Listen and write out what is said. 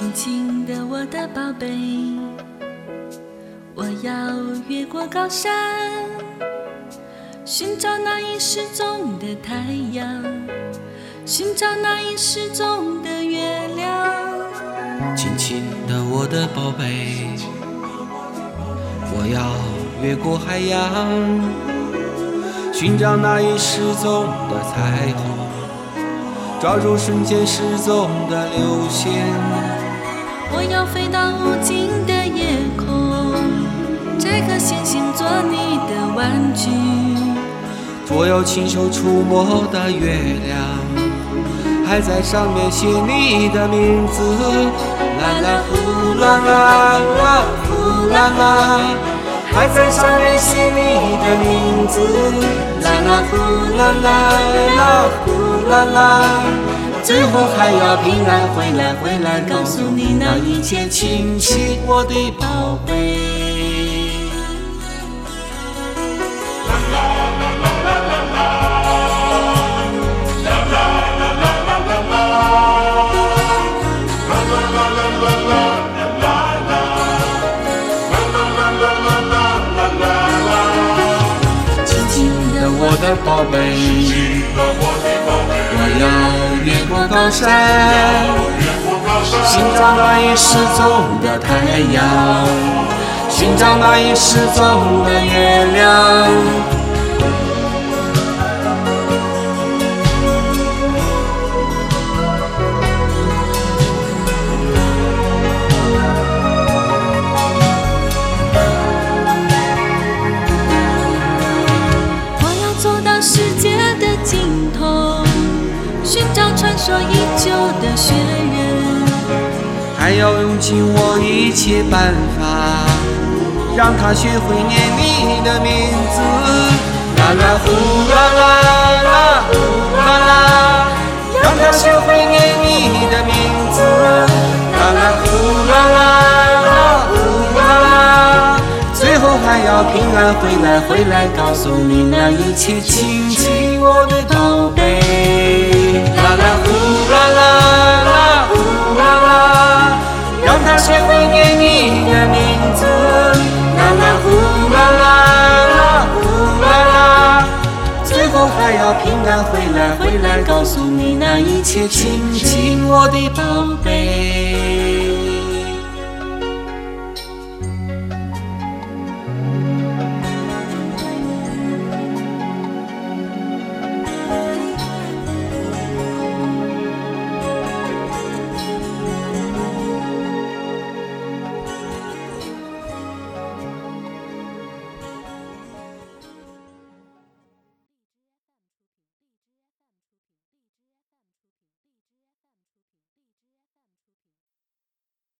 亲亲的我的宝贝，我要越过高山，寻找那已失踪的太阳，寻找那已失踪的月亮。亲亲的我的宝贝，我要越过海洋，寻找那已失踪的彩虹，抓住瞬间失踪的流星。我要飞到无尽的夜空，摘颗星星做你的玩具。我要亲手触摸的月亮，还在上面写你的名字。啦啦呼啦啦啦呼啦啦，还在上面写你的名字。啦啦呼啦啦啦呼啦啦。最后还要平安回来，回来告诉你那一切，亲亲我的宝贝。的我的宝贝。要越过高山，寻找那已失踪的太阳，寻找那已失踪的月亮。说已久的雪人，还要用尽我一切办法，让他学会念你的名字。啦啦呼啦啦啦呼啦啦，让他学会念你的名字。啦啦呼啦啦啦呼啦啦，最后还要平安回来，回来告诉你那一切，亲亲我的宝贝。再回来告诉你那一切亲亲我的宝贝。